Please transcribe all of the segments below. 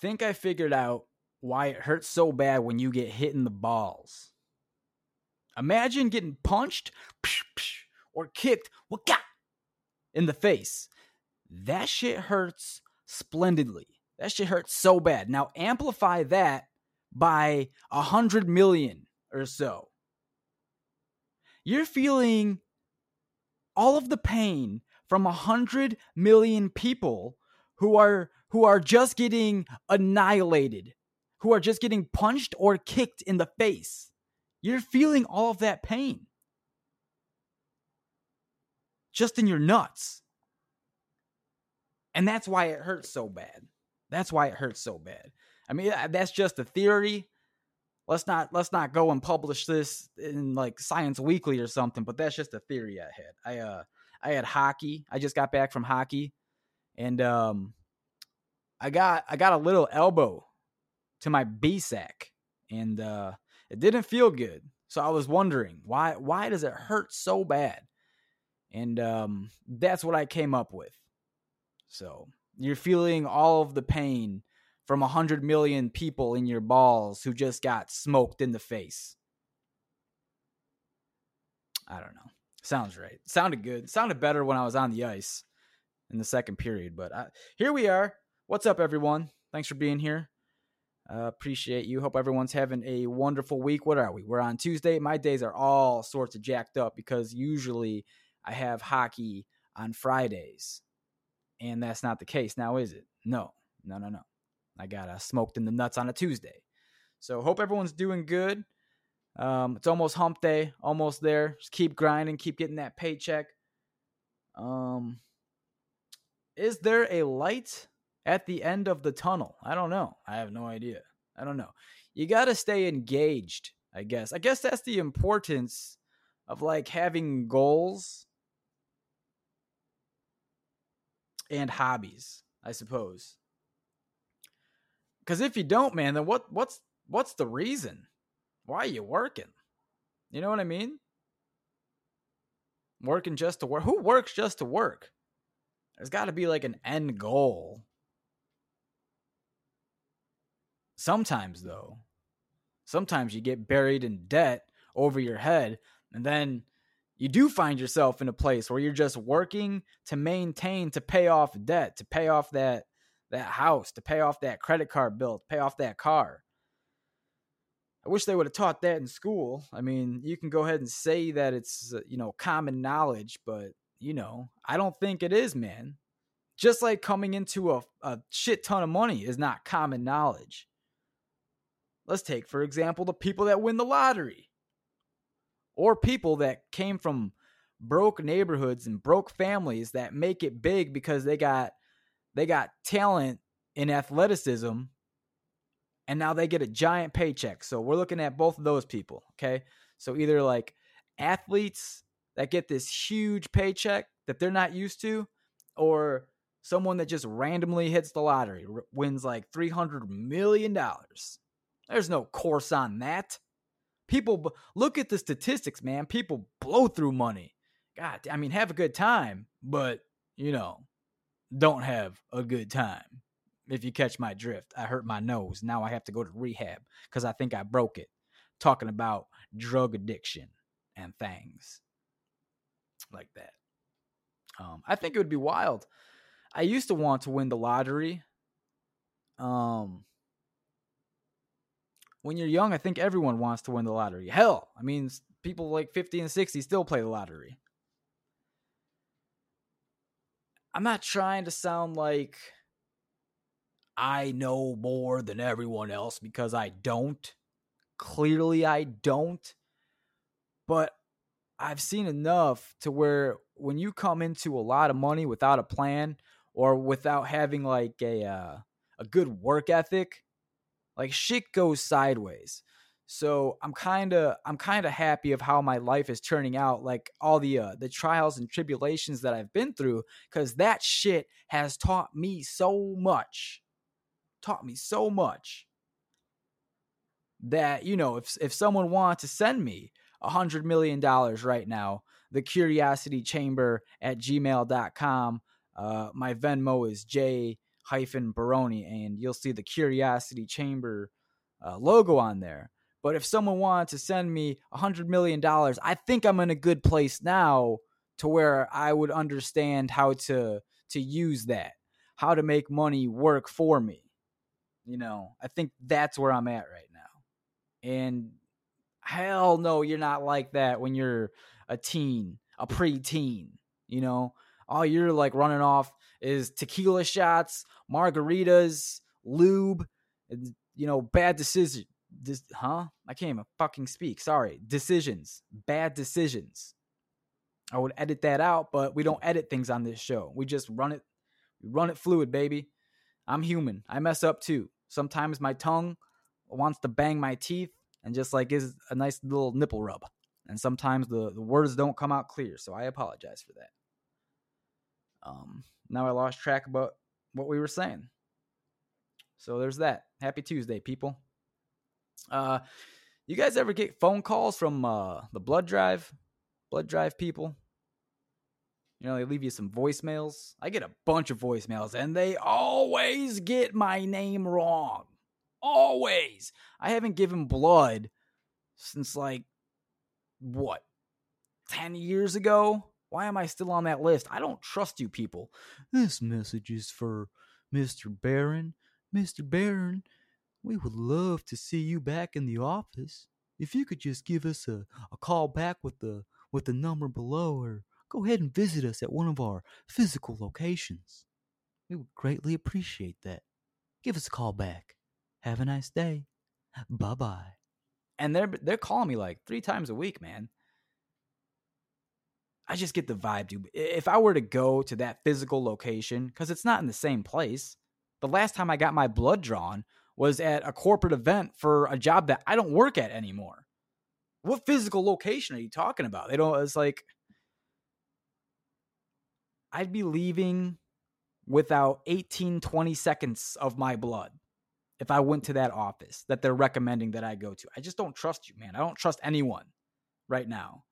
Think I figured out why it hurts so bad when you get hit in the balls. Imagine getting punched or kicked in the face. That shit hurts splendidly. That shit hurts so bad. Now amplify that by a hundred million or so. You're feeling all of the pain from a hundred million people who are who are just getting annihilated, who are just getting punched or kicked in the face. You're feeling all of that pain. Just in your nuts. And that's why it hurts so bad. That's why it hurts so bad. I mean, that's just a theory. Let's not let's not go and publish this in like Science Weekly or something, but that's just a theory I had. I uh I had hockey. I just got back from hockey and um I got I got a little elbow to my B sack and uh it didn't feel good. So I was wondering why why does it hurt so bad? And um that's what I came up with. So you're feeling all of the pain from a hundred million people in your balls who just got smoked in the face. I don't know. Sounds right. Sounded good. Sounded better when I was on the ice in the second period. But I, here we are. What's up, everyone? Thanks for being here. Uh, appreciate you. Hope everyone's having a wonderful week. What are we? We're on Tuesday. My days are all sorts of jacked up because usually I have hockey on Fridays. And that's not the case now, is it? No, no, no, no. I got uh, smoked in the nuts on a Tuesday. So hope everyone's doing good. Um, it's almost hump day, almost there. Just keep grinding, keep getting that paycheck. Um, is there a light at the end of the tunnel? I don't know. I have no idea. I don't know. You got to stay engaged, I guess. I guess that's the importance of like having goals and hobbies, I suppose. Cuz if you don't, man, then what what's what's the reason? Why are you working? You know what I mean? Working just to work. Who works just to work? There's got to be like an end goal. Sometimes, though, sometimes you get buried in debt over your head, and then you do find yourself in a place where you're just working to maintain, to pay off debt, to pay off that that house, to pay off that credit card bill, to pay off that car. I wish they would have taught that in school. I mean, you can go ahead and say that it's, uh, you know, common knowledge, but, you know, I don't think it is, man. Just like coming into a, a shit ton of money is not common knowledge. Let's take, for example, the people that win the lottery or people that came from broke neighborhoods and broke families that make it big because they got they got talent in athleticism and now they get a giant paycheck. So we're looking at both of those people, okay? So either like athletes that get this huge paycheck that they're not used to or someone that just randomly hits the lottery wins like 300 million dollars. There's no course on that. People look at the statistics, man. People blow through money. God, I mean, have a good time, but you know, don't have a good time. If you catch my drift, I hurt my nose. Now I have to go to rehab because I think I broke it. Talking about drug addiction and things like that. Um, I think it would be wild. I used to want to win the lottery. Um, when you're young, I think everyone wants to win the lottery. Hell, I mean, people like 50 and 60 still play the lottery. I'm not trying to sound like I know more than everyone else because I don't. Clearly, I don't. But I've seen enough to where when you come into a lot of money without a plan or without having like a uh, a good work ethic, like shit goes sideways. So I'm kind of I'm kind of happy of how my life is turning out, like all the uh, the trials and tribulations that I've been through, because that shit has taught me so much, taught me so much that you know if if someone wanted to send me a hundred million dollars right now, the curiosity chamber at gmail.com Uh, my Venmo is J hyphen Baroni, and you'll see the Curiosity Chamber uh, logo on there. But if someone wanted to send me a hundred million dollars, I think I'm in a good place now to where I would understand how to to use that, how to make money work for me. You know, I think that's where I'm at right now. And hell no, you're not like that when you're a teen, a preteen. You know, all you're like running off is tequila shots, margaritas, lube, and you know, bad decision. This, huh? I can't even fucking speak. Sorry. Decisions. Bad decisions. I would edit that out, but we don't edit things on this show. We just run it, run it fluid, baby. I'm human. I mess up too. Sometimes my tongue wants to bang my teeth and just like is a nice little nipple rub. And sometimes the, the words don't come out clear. So I apologize for that. Um, now I lost track about what we were saying. So there's that. Happy Tuesday, people. Uh, you guys ever get phone calls from uh, the blood drive? blood drive people. You know, they leave you some voicemails. I get a bunch of voicemails and they always get my name wrong. Always. I haven't given blood since like what? 10 years ago? Why am I still on that list? I don't trust you people. This message is for Mr. Barron. Mr. Barron, we would love to see you back in the office. If you could just give us a, a call back with the with the number below or go ahead and visit us at one of our physical locations. We would greatly appreciate that. Give us a call back. Have a nice day. Bye bye. And they're they're calling me like three times a week, man. I just get the vibe, dude. If I were to go to that physical location, because it's not in the same place, the last time I got my blood drawn was at a corporate event for a job that I don't work at anymore. What physical location are you talking about? They don't. It's like I'd be leaving without 18, 20 seconds of my blood if I went to that office that they're recommending that I go to. I just don't trust you, man. I don't trust anyone right now.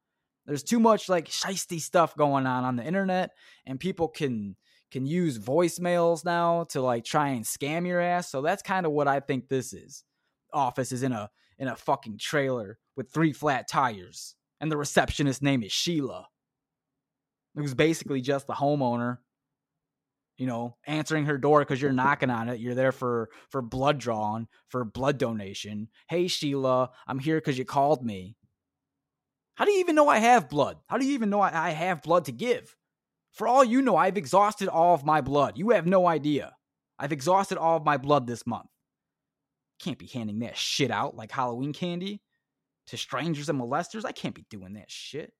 There's too much like shisty stuff going on on the internet, and people can can use voicemails now to like try and scam your ass. So that's kind of what I think this is. Office is in a in a fucking trailer with three flat tires. And the receptionist's name is Sheila. Was basically just the homeowner, you know, answering her door because you're knocking on it. You're there for for blood drawn, for blood donation. Hey Sheila, I'm here because you called me. How do you even know I have blood? How do you even know I, I have blood to give? For all you know, I've exhausted all of my blood. You have no idea. I've exhausted all of my blood this month. Can't be handing that shit out like Halloween candy to strangers and molesters. I can't be doing that shit.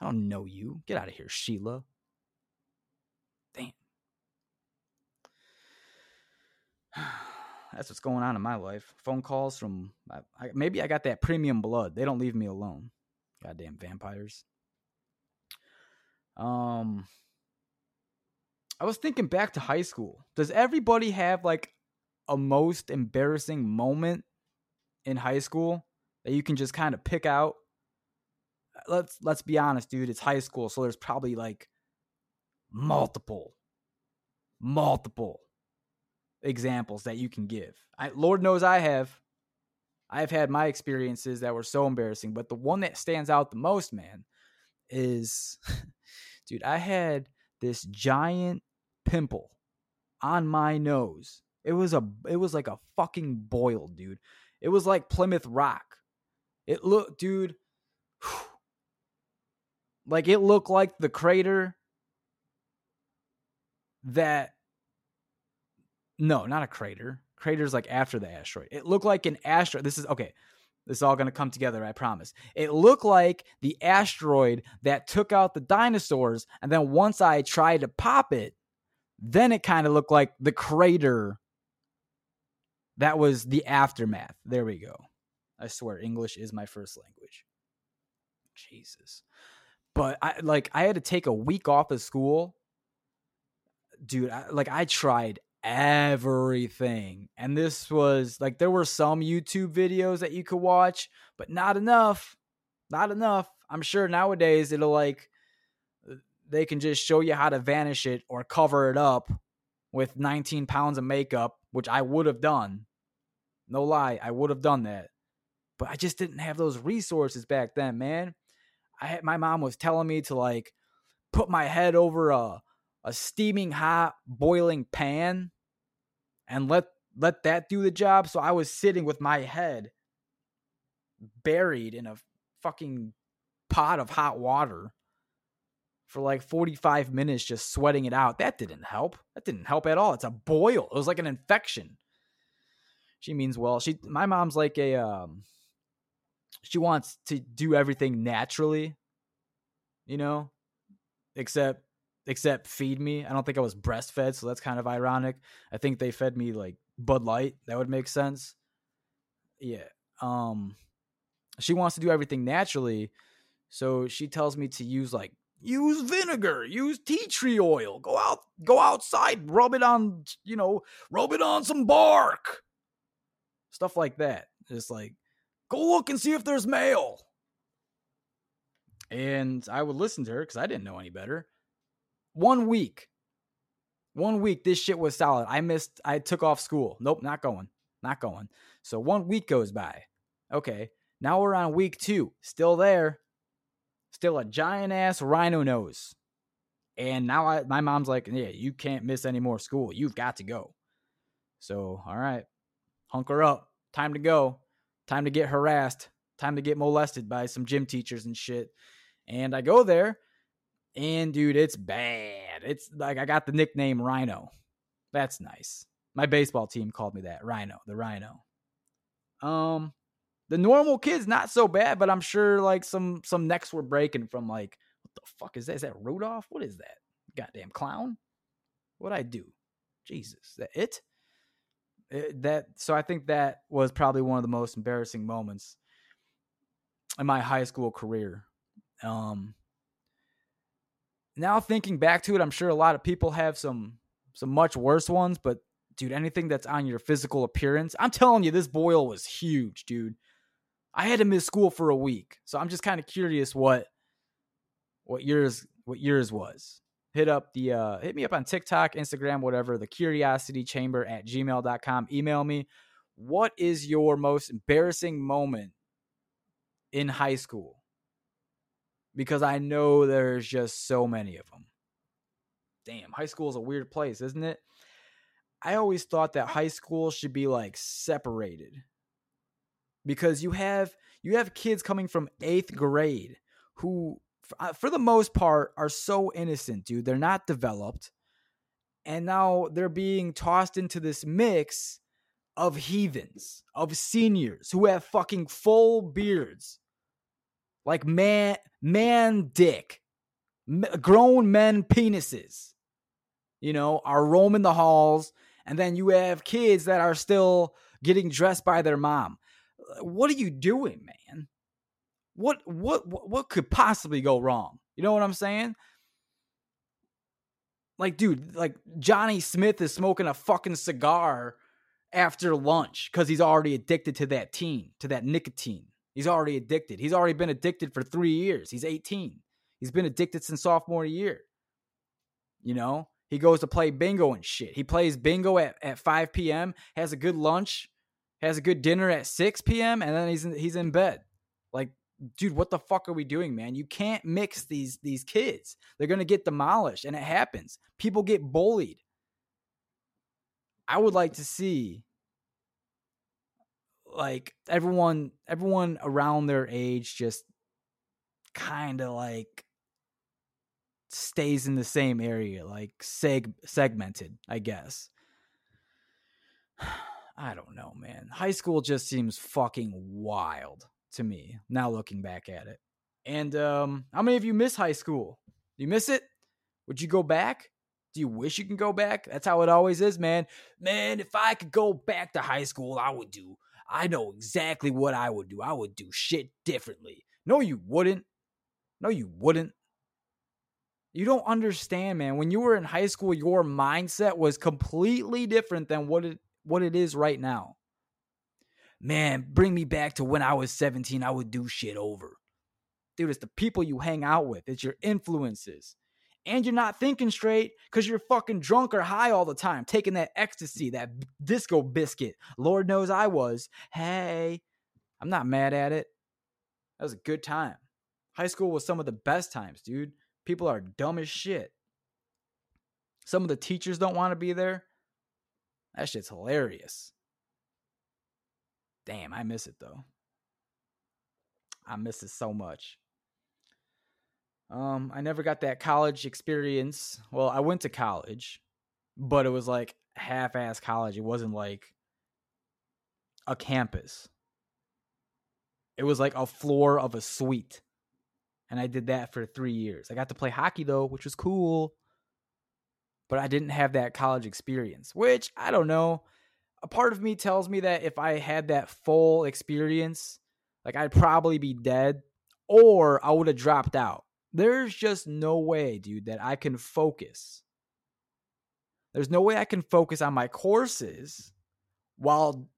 I don't know you. Get out of here, Sheila. Damn. That's what's going on in my life. Phone calls from maybe I got that premium blood. They don't leave me alone. Goddamn vampires. Um I was thinking back to high school. Does everybody have like a most embarrassing moment in high school that you can just kind of pick out? Let's let's be honest, dude. It's high school, so there's probably like multiple, multiple examples that you can give. I, Lord knows I have. I've had my experiences that were so embarrassing, but the one that stands out the most, man, is dude, I had this giant pimple on my nose it was a it was like a fucking boil, dude. It was like Plymouth Rock. It looked, dude. Like it looked like the crater that no, not a crater. Crater's like after the asteroid. It looked like an asteroid. This is okay. This is all going to come together, I promise. It looked like the asteroid that took out the dinosaurs. And then once I tried to pop it, then it kind of looked like the crater that was the aftermath. There we go. I swear, English is my first language. Jesus. But I like I had to take a week off of school. Dude, I, like I tried everything. And this was like there were some YouTube videos that you could watch, but not enough. Not enough. I'm sure nowadays it'll like they can just show you how to vanish it or cover it up with 19 pounds of makeup, which I would have done. No lie, I would have done that. But I just didn't have those resources back then, man. I had my mom was telling me to like put my head over a a steaming hot boiling pan and let let that do the job. So I was sitting with my head buried in a fucking pot of hot water for like 45 minutes just sweating it out. That didn't help. That didn't help at all. It's a boil. It was like an infection. She means well. She my mom's like a um she wants to do everything naturally. You know? Except except feed me. I don't think I was breastfed, so that's kind of ironic. I think they fed me like Bud Light. That would make sense. Yeah. Um she wants to do everything naturally. So she tells me to use like use vinegar, use tea tree oil. Go out go outside, rub it on, you know, rub it on some bark. Stuff like that. Just like go look and see if there's mail. And I would listen to her cuz I didn't know any better. One week. One week this shit was solid. I missed I took off school. Nope, not going. Not going. So one week goes by. Okay. Now we're on week 2. Still there. Still a giant ass rhino nose. And now I, my mom's like, "Yeah, you can't miss any more school. You've got to go." So, all right. Hunker up. Time to go. Time to get harassed. Time to get molested by some gym teachers and shit. And I go there and dude, it's bad. It's like I got the nickname Rhino. That's nice. My baseball team called me that, Rhino, the Rhino. Um the normal kids not so bad, but I'm sure like some some necks were breaking from like what the fuck is that? Is that Rudolph? What is that? Goddamn clown? What'd I do? Jesus, that it? it? Eh, that so I think that was probably one of the most embarrassing moments in my high school career. Um now thinking back to it, I'm sure a lot of people have some some much worse ones, but dude, anything that's on your physical appearance, I'm telling you, this boil was huge, dude. I had to miss school for a week, so I'm just kind of curious what what yours what yours was. Hit up the uh hit me up on TikTok, Instagram, whatever, the curiosity chamber at gmail.com. Email me. What is your most embarrassing moment in high school? Because I know there's just so many of them. Damn, high school is a weird place, isn't it? I always thought that high school should be like separated because you have you have kids coming from 8th grade who uh, for the most part are so innocent, dude. They're not developed. And now they're being tossed into this mix of heathens, of seniors who have fucking full beards like man man dick grown men penises you know are roaming the halls and then you have kids that are still getting dressed by their mom. What are you doing man? What what what could possibly go wrong? You know what i'm saying? Like dude like johnny smith is smoking a fucking cigar after lunch because he's already addicted to that teen to that nicotine He's already addicted. He's already been addicted for three years. He's 18. He's been addicted since sophomore year. You know, he goes to play bingo and shit. He plays bingo at, at 5 p.m., has a good lunch, has a good dinner at 6 p.m., and then he's in, he's in bed. Like, dude, what the fuck are we doing, man? You can't mix these these kids. They're gonna get demolished, and it happens. People get bullied. I would like to see like everyone everyone around their age just kind of like stays in the same area like seg segmented i guess. I don't know man. High school just seems fucking wild to me now looking back at it. And um how many of you miss high school? Do you miss it? Would you go back? Do you wish you can go back? That's how it always is man. Man if i could go back to high school i would do I know exactly what I would do. I would do shit differently. No, you wouldn't. No, you wouldn't. You don't understand, man. When you were in high school, your mindset was completely different than what it what it is right now. Man, bring me back to when I was 17, I would do shit over. Dude, it's the people you hang out with, it's your influences. And you're not thinking straight because you're fucking drunk or high all the time, taking that ecstasy, that disco biscuit. Lord knows I was. Hey, I'm not mad at it. That was a good time. High school was some of the best times, dude. People are dumb as shit. Some of the teachers don't want to be there. That shit's hilarious. Damn, I miss it though. I miss it so much. Um, I never got that college experience. Well, I went to college, but it was like half ass college. It wasn't like a campus. It was like a floor of a suite. And I did that for three years. I got to play hockey though, which was cool. But I didn't have that college experience, which I don't know. A part of me tells me that if I had that full experience, like I'd probably be dead or I would have dropped out. There's just no way, dude, that I can focus. There's no way I can focus on my courses while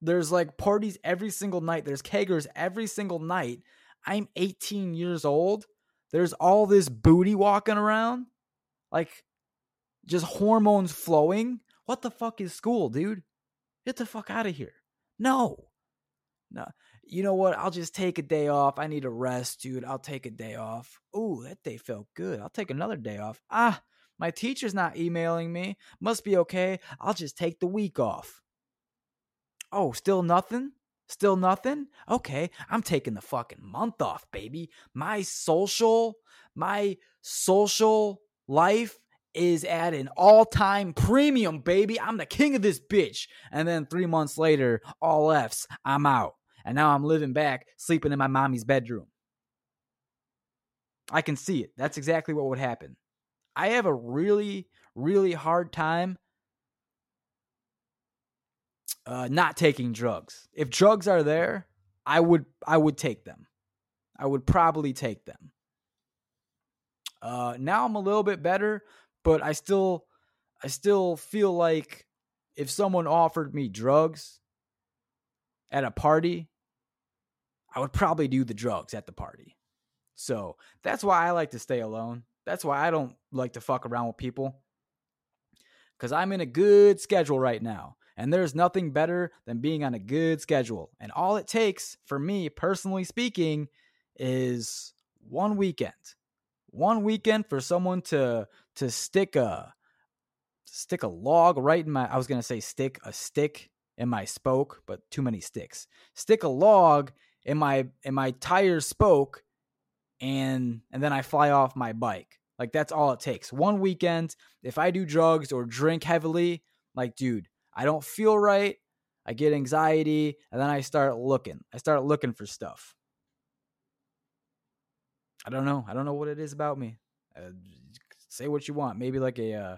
there's like parties every single night. There's keggers every single night. I'm 18 years old. There's all this booty walking around. Like just hormones flowing. What the fuck is school, dude? Get the fuck out of here. No. No. You know what? I'll just take a day off. I need a rest, dude. I'll take a day off. Ooh, that day felt good. I'll take another day off. Ah, my teacher's not emailing me. Must be okay. I'll just take the week off. Oh, still nothing? Still nothing? Okay, I'm taking the fucking month off, baby. My social, my social life is at an all-time premium, baby. I'm the king of this bitch. And then 3 months later, all Fs, I'm out. And now I'm living back sleeping in my mommy's bedroom. I can see it. That's exactly what would happen. I have a really really hard time uh, not taking drugs. If drugs are there, I would I would take them. I would probably take them. Uh, now I'm a little bit better, but I still I still feel like if someone offered me drugs at a party, I would probably do the drugs at the party. So that's why I like to stay alone. That's why I don't like to fuck around with people. Because I'm in a good schedule right now. And there's nothing better than being on a good schedule. And all it takes for me, personally speaking, is one weekend. One weekend for someone to to stick a stick a log right in my I was gonna say stick a stick in my spoke, but too many sticks. Stick a log in my in my tire spoke and and then I fly off my bike. Like that's all it takes. One weekend, if I do drugs or drink heavily, like dude, I don't feel right. I get anxiety, and then I start looking. I start looking for stuff. I don't know. I don't know what it is about me. Uh, say what you want. Maybe like a uh,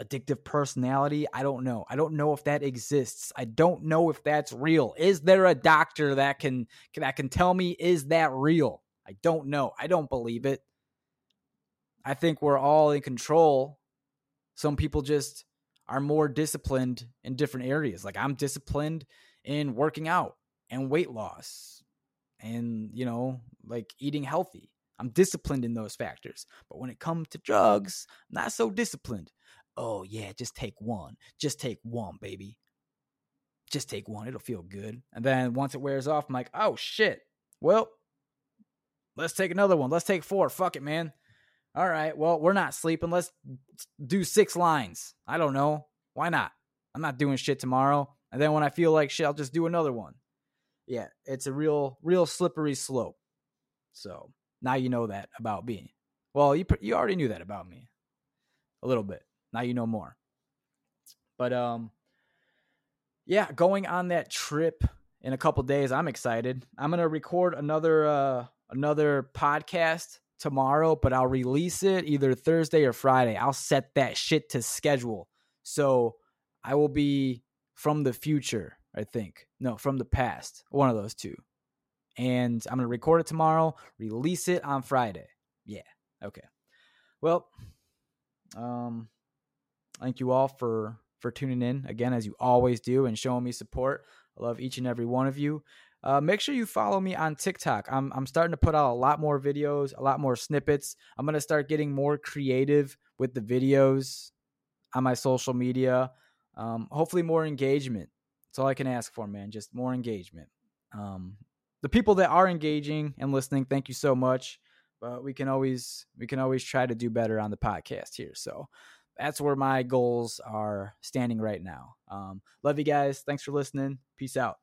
addictive personality. I don't know. I don't know if that exists. I don't know if that's real. Is there a doctor that can that can tell me is that real? I don't know. I don't believe it. I think we're all in control. Some people just are more disciplined in different areas. Like I'm disciplined in working out and weight loss and, you know, like eating healthy. I'm disciplined in those factors. But when it comes to drugs, I'm not so disciplined. Oh, yeah, just take one. Just take one, baby. Just take one. It'll feel good. And then once it wears off, I'm like, oh, shit. Well, let's take another one. Let's take four. Fuck it, man. All right, well, we're not sleeping. Let's do six lines. I don't know. Why not? I'm not doing shit tomorrow. And then when I feel like shit, I'll just do another one. Yeah, it's a real, real slippery slope. So now you know that about me. Well, you you already knew that about me, a little bit. Now you know more. But um, yeah, going on that trip in a couple days, I'm excited. I'm gonna record another uh another podcast tomorrow, but I'll release it either Thursday or Friday. I'll set that shit to schedule. So I will be from the future, I think. No, from the past. One of those two. And I'm going to record it tomorrow, release it on Friday. Yeah. Okay. Well, um thank you all for for tuning in again as you always do and showing me support. I love each and every one of you. uh, make sure you follow me on TikTok. I'm I'm starting to put out a lot more videos, a lot more snippets. I'm gonna start getting more creative with the videos on my social media. Um, hopefully, more engagement. That's all I can ask for, man. Just more engagement. Um, the people that are engaging and listening, thank you so much. But we can always we can always try to do better on the podcast here. So that's where my goals are standing right now. Um, love you guys. Thanks for listening. Peace out.